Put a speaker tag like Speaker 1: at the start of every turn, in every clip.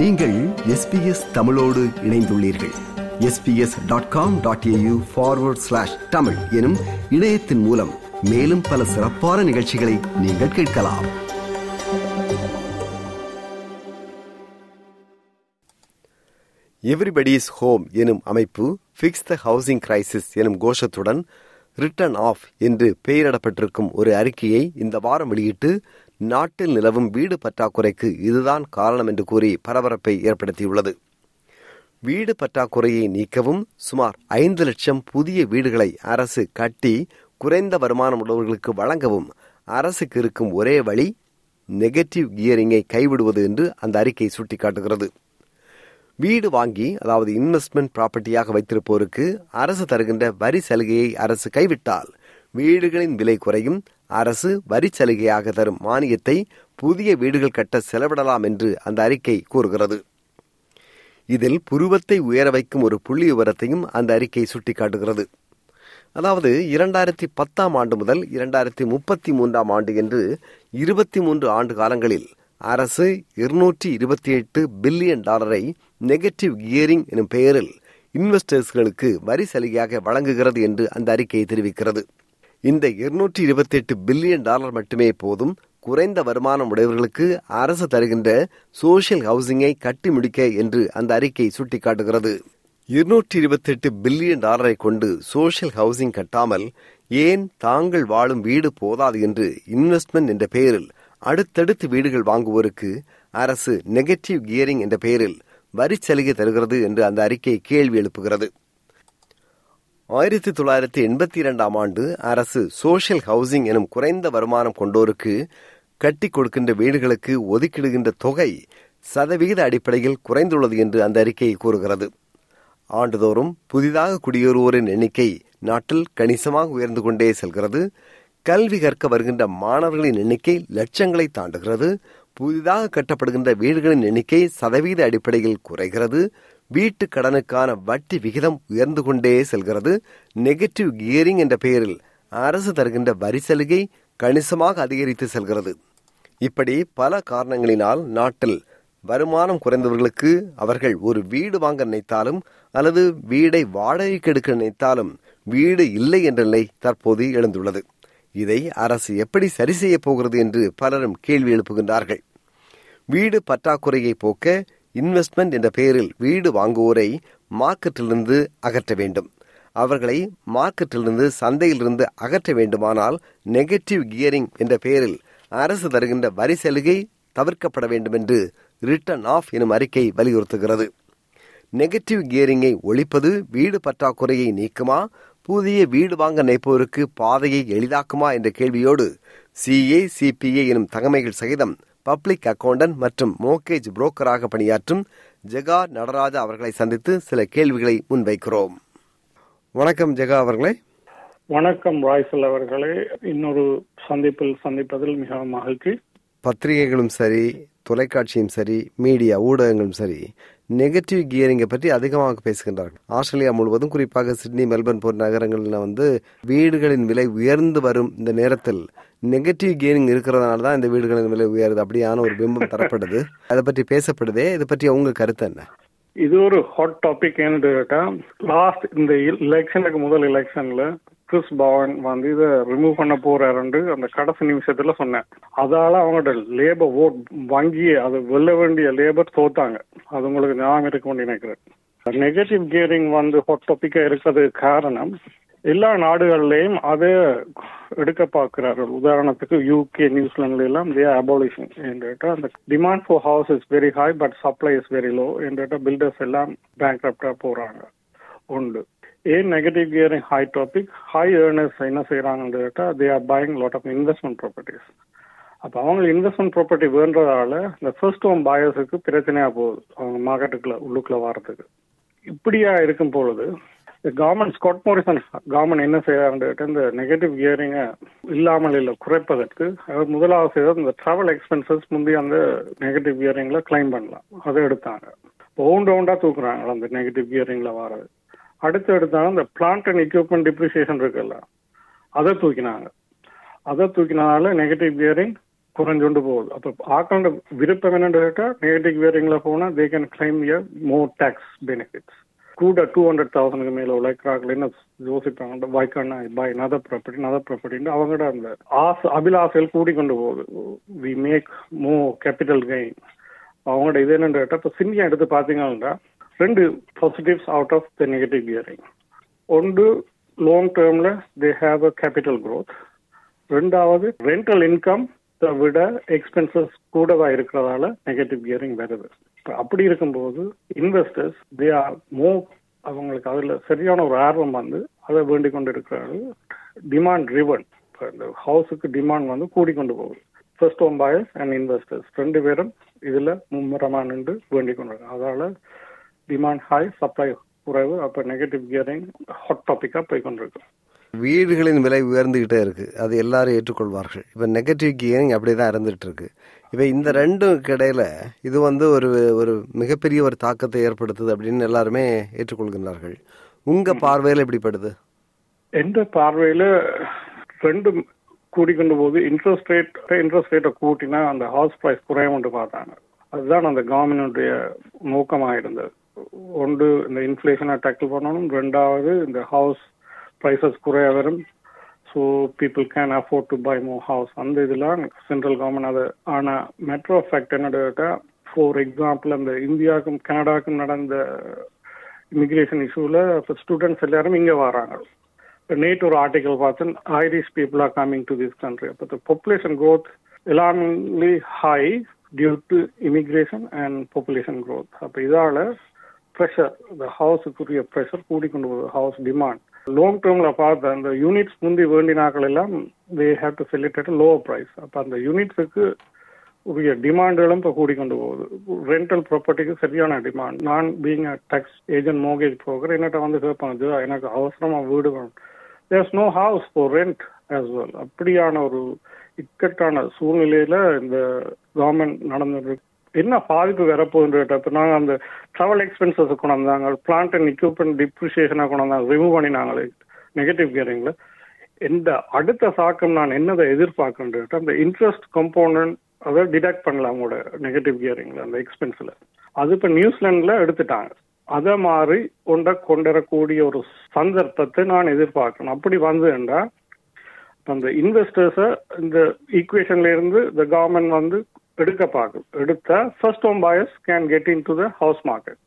Speaker 1: நீங்கள் எஸ்பிஎஸ் தமிழோடு இணைந்துள்ளீர்கள். SBS dot com dot AU forward slash Tamil எனும் இணையத்தின் மூலம் மேலும் பல சிறப்பான நிகழ்ச்சிகளை நீங்கள் கேட்கலாம். எவ்ரிபடிஸ் ஹோம் எனும் அமைப்பு ஃபிக்ஸ் த ஹவுசிங் கிரைசிஸ் எனும் கோஷத்துடன் ரிட்டர்ன் ஆஃப் என்று பெயரிடப்பட்டிருக்கும் ஒரு அறிக்கையை இந்த வாரம் வெளியிட்டு நாட்டில் நிலவும் வீடு பற்றாக்குறைக்கு இதுதான் காரணம் என்று கூறி பரபரப்பை ஏற்படுத்தியுள்ளது. வீடு பற்றாக்குறையை நீக்கவும் சுமார் ஐந்து லட்சம் புதிய வீடுகளை அரசு கட்டி குறைந்த வருமானம் உள்ளவர்களுக்கு வழங்கவும் அரசுக்கு இருக்கும் ஒரே வழி நெகட்டிவ் கியரிங்கை கைவிடுவது என்று அந்த அறிக்கை சுட்டிக்காட்டுகிறது. வீடு வாங்கி அதாவது இன்வெஸ்ட்மெண்ட் ப்ராப்பர்ட்டியாக வைத்திருப்போருக்கு அரசு தருகின்ற வரி சலுகையை அரசு கைவிட்டால் வீடுகளின் விலை குறையும் அரசு வரி சலுகையாக தரும் மானியத்தை புதிய வீடுகள் கட்ட செலவிடலாம் என்று அந்த அறிக்கை கூறுகிறது. இதில் புருவத்தை உயர வைக்கும் ஒரு புள்ளி விவரத்தையும் அந்த அறிக்கை சுட்டிக்காட்டுகிறது. அதாவது இரண்டாயிரத்தி பத்தாம் ஆண்டு முதல் இரண்டாயிரத்தி முப்பத்தி மூன்றாம் ஆண்டு என்று இருபத்தி மூன்று ஆண்டு காலங்களில் அரசு இருநூற்றி இருபத்தி எட்டு பில்லியன் டாலரை நெகட்டிவ் கியரிங் எனும் பெயரில் இன்வெஸ்டர்ஸ்களுக்கு வரி சலுகையாக வழங்குகிறது என்று அந்த அறிக்கை தெரிவிக்கிறது. இந்த இருநூற்றி இருபத்தி எட்டு பில்லியன் டாலர் மட்டுமே போதும். குறைந்த வருமானம் உடையவர்களுக்கு அரசு தருகின்ற சோசியல் ஹவுசிங்கை கட்டி முடிக்க என்று அந்த அறிக்கை சுட்டிக்காட்டுகிறது. இருநூற்றி இருபத்தி எட்டு பில்லியன் டாலரை கொண்டு சோசியல் ஹவுசிங் கட்டாமல் ஏன் தாங்கள் வாழும் வீடு போதாது என்று இன்வெஸ்ட்மெண்ட் என்ற பெயரில் அடுத்தடுத்து வீடுகள் வாங்குவோருக்கு அரசு நெகட்டிவ் கியரிங் என்ற பெயரில் வரி சலுகை தருகிறது என்று அந்த அறிக்கை கேள்வி எழுப்புகிறது. ஆயிரத்தி தொள்ளாயிரத்தி எண்பத்தி இரண்டாம் ஆண்டு அரசு சோசியல் ஹவுசிங் எனும் குறைந்த வருமானம் கொண்டோருக்கு கட்டி கொடுக்கின்ற வீடுகளுக்கு ஒதுக்கிடுகின்ற தொகை சதவிகித அடிப்படையில் குறைந்துள்ளது என்று அந்த அறிக்கை கூறுகிறது. ஆண்டுதோறும் புதிதாக குடியேறுவோரின் எண்ணிக்கை நாட்டில் கணிசமாக உயர்ந்து கொண்டே செல்கிறது. கல்வி கற்க வருகின்ற மாணவர்களின் எண்ணிக்கை லட்சங்களை தாண்டுகிறது. புதிதாக கட்டப்படுகின்ற வீடுகளின் எண்ணிக்கை சதவீத அடிப்படையில் குறைகிறது. வீட்டு கடனுக்கான வட்டி விகிதம் உயர்ந்து கொண்டே செல்கிறது. நெகட்டிவ் கியரிங் என்ற பெயரில் அரசு தருகின்ற வரி சலுகை கணிசமாக அதிகரித்து செல்கிறது. இப்படி பல காரணங்களினால் நாட்டில் வருமானம் குறைந்தவர்களுக்கு அவர்கள் ஒரு வீடு வாங்க நினைத்தாலும் அல்லது வீடை வாடகைக்கு எடுக்க நினைத்தாலும் வீடு இல்லை என்ற நிலை தற்போது எழுந்துள்ளது. இதை அரசு எப்படி சரி செய்ய போகிறது என்று பலரும் கேள்வி எழுப்புகின்றார்கள். வீடு பற்றாக்குறையை போக்க இன்வெஸ்ட்மெண்ட் என்ற பெயரில் வீடு வாங்குவோரை மார்க்கெட்டிலிருந்து அகற்ற வேண்டும். அவர்களை மார்க்கெட்டிலிருந்து சந்தையிலிருந்து அகற்ற வேண்டுமானால் நெகட்டிவ் கியரிங் என்ற பெயரில் அரசு தருகின்ற வரி சலுகை தவிர்க்கப்பட வேண்டும் என்று ரிட்டர்ன் ஆஃப் எனும் அறிக்கை வலியுறுத்துகிறது. நெகட்டிவ் கியரிங்கை ஒழிப்பது வீடு பற்றாக்குறையை நீக்குமா? புதிய வீடு வாங்க நினைப்போருக்கு பாதையை எளிதாக்குமா? என்ற கேள்வியோடு சிஏ சிபிஏ எனும் தகமைகள் சகிதம் பப்ளிக் அக்கவுண்டன்ட் மற்றும் மோக்கேஜ் புரோக்கராக பணியாற்றும் ஜெகா நடராஜா அவர்களை சந்தித்து சில கேள்விகளை முன்வைக்கிறோம். வணக்கம் ஜெகா அவர்களே.
Speaker 2: வணக்கம் ராய்சல் அவர்களே. இன்னொரு சந்திப்பில் சந்திப்பதில் மிகவும் மகிழ்ச்சி.
Speaker 1: பத்திரிகைகளும் சரி தொலைக்காட்சியும் சரி மீடியா ஊடகங்களும் சரி நெகட்டிவ் கியரிங்கை பற்றி அதிகமாக பேசுகின்றார்கள். ஆஸ்திரேலியா முழுவதும் குறிப்பாக சிட்னி மெல்பர்ன் போன்ற நகரங்களில் வந்து வீடுகளின் விலை உயர்ந்து வரும் இந்த நேரத்தில் நெகட்டிவ் கியரிங் இருக்கிறதுனால தான் இந்த வீடுகளின் விலை உயருது. அப்படியான ஒரு பிம்பம் தரப்படுது. அதை பற்றி பேசப்படுதே. இதை பற்றி உங்க கருத்து என்ன?
Speaker 2: இது ஒரு ஹாட் டாபிக் ஏன்னு கேட்டா லாஸ்ட் இந்த எலெக்ஷனுக்கு முதல் எலெக்ஷன்ல கிறிஸ் பவன் வந்து இதை ரிமூவ் பண்ண போறாருன்னு அந்த கடைசி நிமிஷத்துல சொன்னேன். அதால அவங்களோட லேபர் ஓட் வங்கி அது வெல்ல வேண்டிய லேபர் தோத்தாங்க. அது உங்களுக்கு ஞாபகம் இருக்கும்னு நினைக்கிறேன். நெகட்டிவ் கியரிங் வந்து ஹாட் டாபிக்கா இருக்கிறது காரணம் எல்லா நாடுகள்லையும் அதை எடுக்க பார்க்கிறார்கள். உதாரணத்துக்கு யூகே நியூசிலாந்துல எல்லாம் தே அபாலிஷன் என்றிட்டு அந்த demand for house is very high but supply is very low என்றிட்டு builders எல்லாம் பேங்க்ரப்டா போறாங்க. உண்டு. ஏன் negative gearing high topic high earners என்ன செய்யறாங்கன்னு கேட்டால் they are buying lot of investment properties அப்போ அவங்களுக்கு இன்வெஸ்ட்மெண்ட் ப்ராப்பர்ட்டி வேண்டதால இந்த ஃபர்ஸ்ட் ஹோம் பாயர்ஸுக்கு பிரச்சனையாக போகுது. அவங்க மார்க்கெட்டுக்குள்ள உள்ளுக்குள்ள வர்றதுக்கு. இப்படியா இருக்கும் பொழுது கவர்மெண்ட் ஸ்காட் மோரிசன் கவர்மெண்ட் என்ன செய்யறாருன்னு இந்த நெகட்டிவ் கியரிங்கை இல்லாமல் இல்லை குறைப்பதற்கு அவர் முதலாவது செய்தது இந்த ட்ராவல் எக்ஸ்பென்சஸ் முந்தைய அந்த நெகட்டிவ் கியரிங்கில் கிளைம் பண்ணலாம். அதை எடுத்தாங்க. இப்போ ஓண்டு ஓண்டாக தூக்குறாங்க அந்த நெகட்டிவ் கியரிங்கில் வர்றது. அடுத்து எடுத்தாங்க இந்த பிளான்ட் அண்ட் எக்யூப்மெண்ட் டிப்ரிசியேஷன் இருக்குல்ல அதை தூக்கினாங்க. அதை தூக்கினால நெகட்டிவ் கியரிங் குறைஞ்சொண்டு போகுது. அப்போ ஆக்களோட விருப்பம் என்னன்னு கேட்டால் நெகட்டிவ் வியரிங்ல போனால் they can claim year more tax benefits கூட டூ ஹண்ட்ரட் தௌசண்ட்க்கு மேல உழைக்கிறார்கள் என்ன யோசிப்பாங்க வைக்கான பை நத ப்ராப்பர்ட்டி நத ப்ராப்பர்ட்டின்னு அவங்களோட அந்த ஆசை அபிலாசைகள் கூடிக்கொண்டு போகுது. We make more capital gain அவங்களோட இது என்னன்னு கேட்டால் இப்போ சிந்தியா எடுத்து பார்த்தீங்கன்னா ரெண்டு positives out of the negative gearing ஒன்று long டேர்ம்ல they have a capital growth ரெண்டாவது ரெண்டல் இன்கம் விட எக்ஸ்பென்சஸ் கூடவா இருக்கிறதால நெகட்டிவ் கியரிங் வருது. அப்படி இருக்கும்போது இன்வெஸ்டர்ஸ் தே ஆர் மோ அவங்களுக்கு அதுல சரியான ஒரு ஆர்வம் வந்து அதை வேண்டிக் கொண்டு இருக்கிறார்கள் டிமாண்ட் ரிவன் இப்போ இந்த ஹவுஸுக்கு டிமாண்ட் வந்து கூடிக்கொண்டு போகுது. First home buyers and investors ரெண்டு பேரும் இதுல மும்முரமா நின்று வேண்டிக் கொண்டு அதால டிமாண்ட் ஹை சப்ளை குறைவு அப்ப நெகட்டிவ் கியரிங் ஹாட் டாபிக்கா போய் கொண்டிருக்கு
Speaker 1: வீடுகளின் விலை உயர்ந்துகிட்டே இருக்கு. அது எல்லாரும் ஏற்றுக்கொள்வார்கள். இப்ப நெகட்டிவ் கியரிங் அப்படிதான் இருந்துட்டு இருக்கு. இப்ப இந்த ரெண்டும் கிடையில இது வந்து ஒரு ஒரு மிகப்பெரிய ஒரு தாக்கத்தை ஏற்படுத்துது அப்படின்னு எல்லாருமே ஏற்றுக்கொள்கின்றார்கள். உங்க பார்வையில எப்படிப்படுது
Speaker 2: எந்த பார்வையில ரெண்டு கூடிக்கொண்டு போது இன்ட்ரெஸ்ட் ரேட் இன்ட்ரெஸ்ட் ரேட்டை கூட்டினா அந்த ஹவுஸ் பிரைஸ் குறையும் பார்த்தாங்க. அதுதான் அந்த கவர்மெண்டுடைய நோக்கமாக இருந்தது. ஒன்று இந்த இன்ஃப்ளேஷனை டேக்கிள் பண்ணணும். ரெண்டாவது இந்த ஹவுஸ் ப்ரைசஸ் குறைய வரும். So people can afford to buy more house அந்த இதெல்லாம் சென்ட்ரல் கவர்மெண்ட் அது ஆனால் மெட்ரோ ஃபேக்ட் என்ன ஃபார் எக்ஸாம்பிள் அந்த இந்தியாவுக்கும் கனடாவுக்கும் நடந்த இமிகிரேஷன் இஷ்யூவில் இப்போ ஸ்டூடெண்ட்ஸ் எல்லாரும் இங்கே வராங்க. நேற்று ஒரு ஆர்டிக்கல் பார்த்தேன். Irish people are coming to this country அப்போ பாப்புலேஷன் க்ரோத் எல்லாமே high due to immigration and population growth அப்போ இதால் ப்ரெஷர் இந்த ஹவுஸுக்குரிய ப்ரெஷர் கூடிக்கொண்டு போகுது ஹவுஸ் டிமாண்ட் லாங் டேர்ம்ல பார்த்த அந்த யூனிட்ஸ் முந்தி வேண்டினாக்கள் எல்லாம் they have to sell it at lower price அப்போ அந்த யூனிட்ஸுக்கு உரிய டிமாண்டுகளும் இப்போ கூடிக்கொண்டு போகுது ரெண்டல் ப்ராப்பர்ட்டிக்கு சரியான டிமாண்ட் நான் being a tax agent mortgage போகிற என்னட்ட வந்து கேட்பாங்க எனக்கு அவசரமா வீடு வேணும். There's no house for rent as well அப்படியான ஒரு இக்கட்டான சூழ்நிலையில இந்த கவர்மெண்ட் நடந்துட்டு என்ன பாதிப்பு வரப்போகுதுன்ற இப்போ நாங்கள் அந்த ட்ராவல் எக்ஸ்பென்சஸ் கொண்டாந்தாங்க பிளான்ட் அண்ட் எக்யூப்மெண்ட் டிப்ரிசியேஷனாக கொண்டாந்தாங்க ரிமூவ் பண்ணினாங்களே நெகட்டிவ் கியரிங்கில் இந்த அடுத்த சாக்கம் நான் என்னதை எதிர்பார்க்கின்றேன் அந்த இன்ட்ரெஸ்ட் கம்போனன்ட் அதை டிடக்ட் பண்ணலாம் அவங்களோட நெகட்டிவ் கியரிங்கில் அந்த எக்ஸ்பென்ஸ்ல அது இப்போ நியூசிலாந்துல எடுத்துட்டாங்க. அதை மாதிரி கொண்ட கொண்டுவரக்கூடிய ஒரு சந்தர்ப்பத்தை நான் எதிர்பார்க்கணும். அப்படி வந்ததுண்டா அந்த இன்வெஸ்டர்ஸை இந்த ஈக்குவேஷன்ல இருந்து இந்த கவர்மெண்ட் வந்து எடுக்க பார்க்க எடுத்தா first home buyers can get into the house market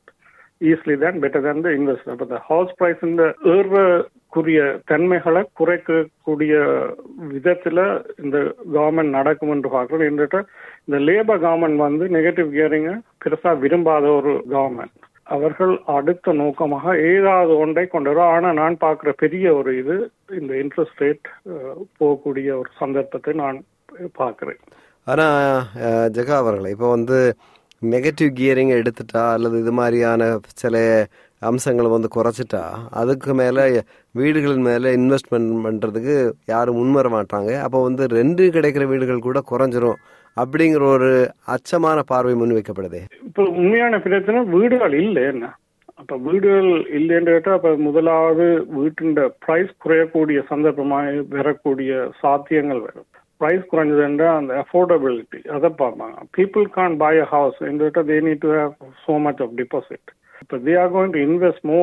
Speaker 2: easily than better than the investor அப்போ த ஹவுஸ் ப்ரைஸ் இந்த ஏறக்குரிய தன்மைகளை குறைக்கக்கூடிய விதத்தில் இந்த கவர்மெண்ட் நடக்கும் என்று பார்க்கிறோம். என்றிட்ட இந்த லேபர் கவர்மெண்ட் வந்து நெகட்டிவ் கியரிங்க பெருசா விரும்பாத ஒரு கவர்மெண்ட் அவர்கள் அடுத்த நோக்கமாக ஏதாவது ஒன்றை கொண்டு வரும். நான் பார்க்குற பெரிய ஒரு இது இந்த இன்ட்ரெஸ்ட் ரேட் போகக்கூடிய ஒரு சந்தர்ப்பத்தை நான் பார்க்குறேன்.
Speaker 1: ஆனா ஜெகா அவர்களை இப்போ வந்து நெகட்டிவ் கியரிங் எடுத்துட்டா அல்லது இது மாதிரியான சில அம்சங்களை வந்து குறைச்சிட்டா அதுக்கு மேலே வீடுகளின் மேலே இன்வெஸ்ட்மெண்ட் பண்ணுறதுக்கு யாரும் முன்வர மாட்டாங்க. அப்போ வந்து ரெண்டு கிடைக்கிற வீடுகள் கூட குறைஞ்சிரும் அப்படிங்கிற ஒரு அச்சமான பார்வை முன்வைக்கப்படுது.
Speaker 2: இப்போ உண்மையான பிரச்சனை வீடுகள் இல்லை என்ன? அப்ப வீடுகள் இல்லைன்னு கேட்டா அப்ப முதலாவது வீட்டின் பிரைஸ் குறையக்கூடிய சந்தர்ப்பமாக வரக்கூடிய சாத்தியங்கள் வரும். பிரைஸ் குறைஞ்சதுன்ற அந்த அஃபோர்டபிலிட்டி அதை பார்ப்பாங்க. People can buy a house இந்த they need to have so much of deposit இப்போ they are going to invest more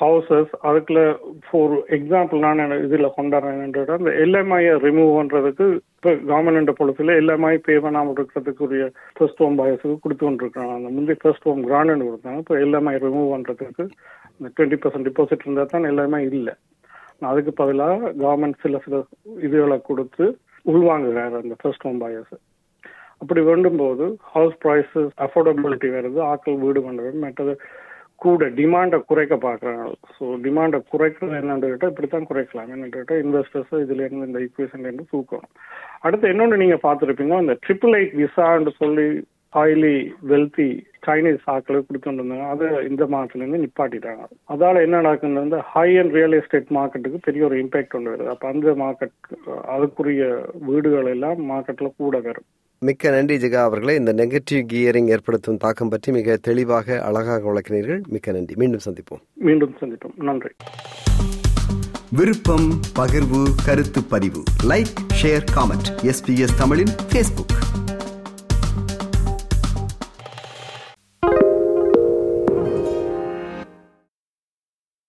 Speaker 2: houses அதுக்குள்ள ஃபார் எக்ஸாம்பிள் நான் இதில் கொண்டாடுறேன் அந்த எல்எம்ஐயை ரிமூவ் பண்ணுறதுக்கு இப்போ கவர்மெண்ட் பொலிசியில் எல்எம்ஐ பே பண்ணாமல் இருக்கிறதுக்குரிய ஃபர்ஸ்ட் ஹோம் பயர்ஸுக்கு கொடுத்து கொண்டிருக்கிறாங்க. அந்த முந்தைய ஃபர்ஸ்ட் ஹோம் கிராண்ட் கொடுத்தாங்க. இப்போ எல்எம்ஐ ரிமூவ் பண்ணுறதுக்கு இந்த டுவெண்ட்டி பர்சன்ட் டிபாசிட் இருந்தால் தான் எல்எம்ஐ இல்லை. அதுக்கு பதிலாக கவர்மெண்ட் சில சில இதுகளை கொடுத்து உள்வாங்குகிறார் அந்த ஃபர்ஸ்ட் ஹோம் பாயர்ஸ் அப்படி வேண்டும் போது ஹவுஸ் ப்ரைஸஸ் அஃபோர்டபிலிட்டி வருது ஆக்கள் வீடு பண்ணுறது மற்றது கூட டிமாண்டை குறைக்க பார்க்குறாங்க. ஸோ டிமாண்டை குறைக்கிறது என்னன்னு கேட்டால் இப்படித்தான் குறைக்கலாம். என்னன்னு கேட்டால் இன்வெஸ்டர்ஸ் இதுல இருந்து இந்த ஈக்குவேஷன்லேருந்து தூக்கணும். அடுத்து இன்னொன்று நீங்க பார்த்துருப்பீங்க அந்த ட்ரிபிள் எயிட் விசான்னு சொல்லி ஹைலி வெல்த்தி சைனீஸ் ஆக்களுக்கு கொடுத்துட்டு இருந்தாங்க அதை இந்த இருந்து நிப்பாட்டிட்டாங்க. அதால என்ன நடக்குது வந்து ஹை அண்ட் ரியல் எஸ்டேட் மார்க்கெட்டுக்கு பெரிய ஒரு இம்பாக்ட் கொண்டு வருது. அப்ப அந்த மார்க்கெட் அதுக்குரிய வீடுகள் எல்லாம் மார்க்கெட்ல கூட வரும்.
Speaker 1: மிக்க நன்றி ஜெகா அவர்களே. இந்த நெகட்டிவ் கியரிங் ஏற்படுத்தும் தாக்கம் பற்றி மிக தெளிவாக அழகாக விளக்கினீர்கள். மிக்க நன்றி. மீண்டும் சந்திப்போம்.
Speaker 2: மீண்டும் சந்திப்போம். நன்றி.
Speaker 3: விருப்பம் பகிர்வு கருத்து பதிவு. லைக் ஷேர் காமெண்ட் எஸ்பிஎஸ் தமிழின் பேஸ்புக்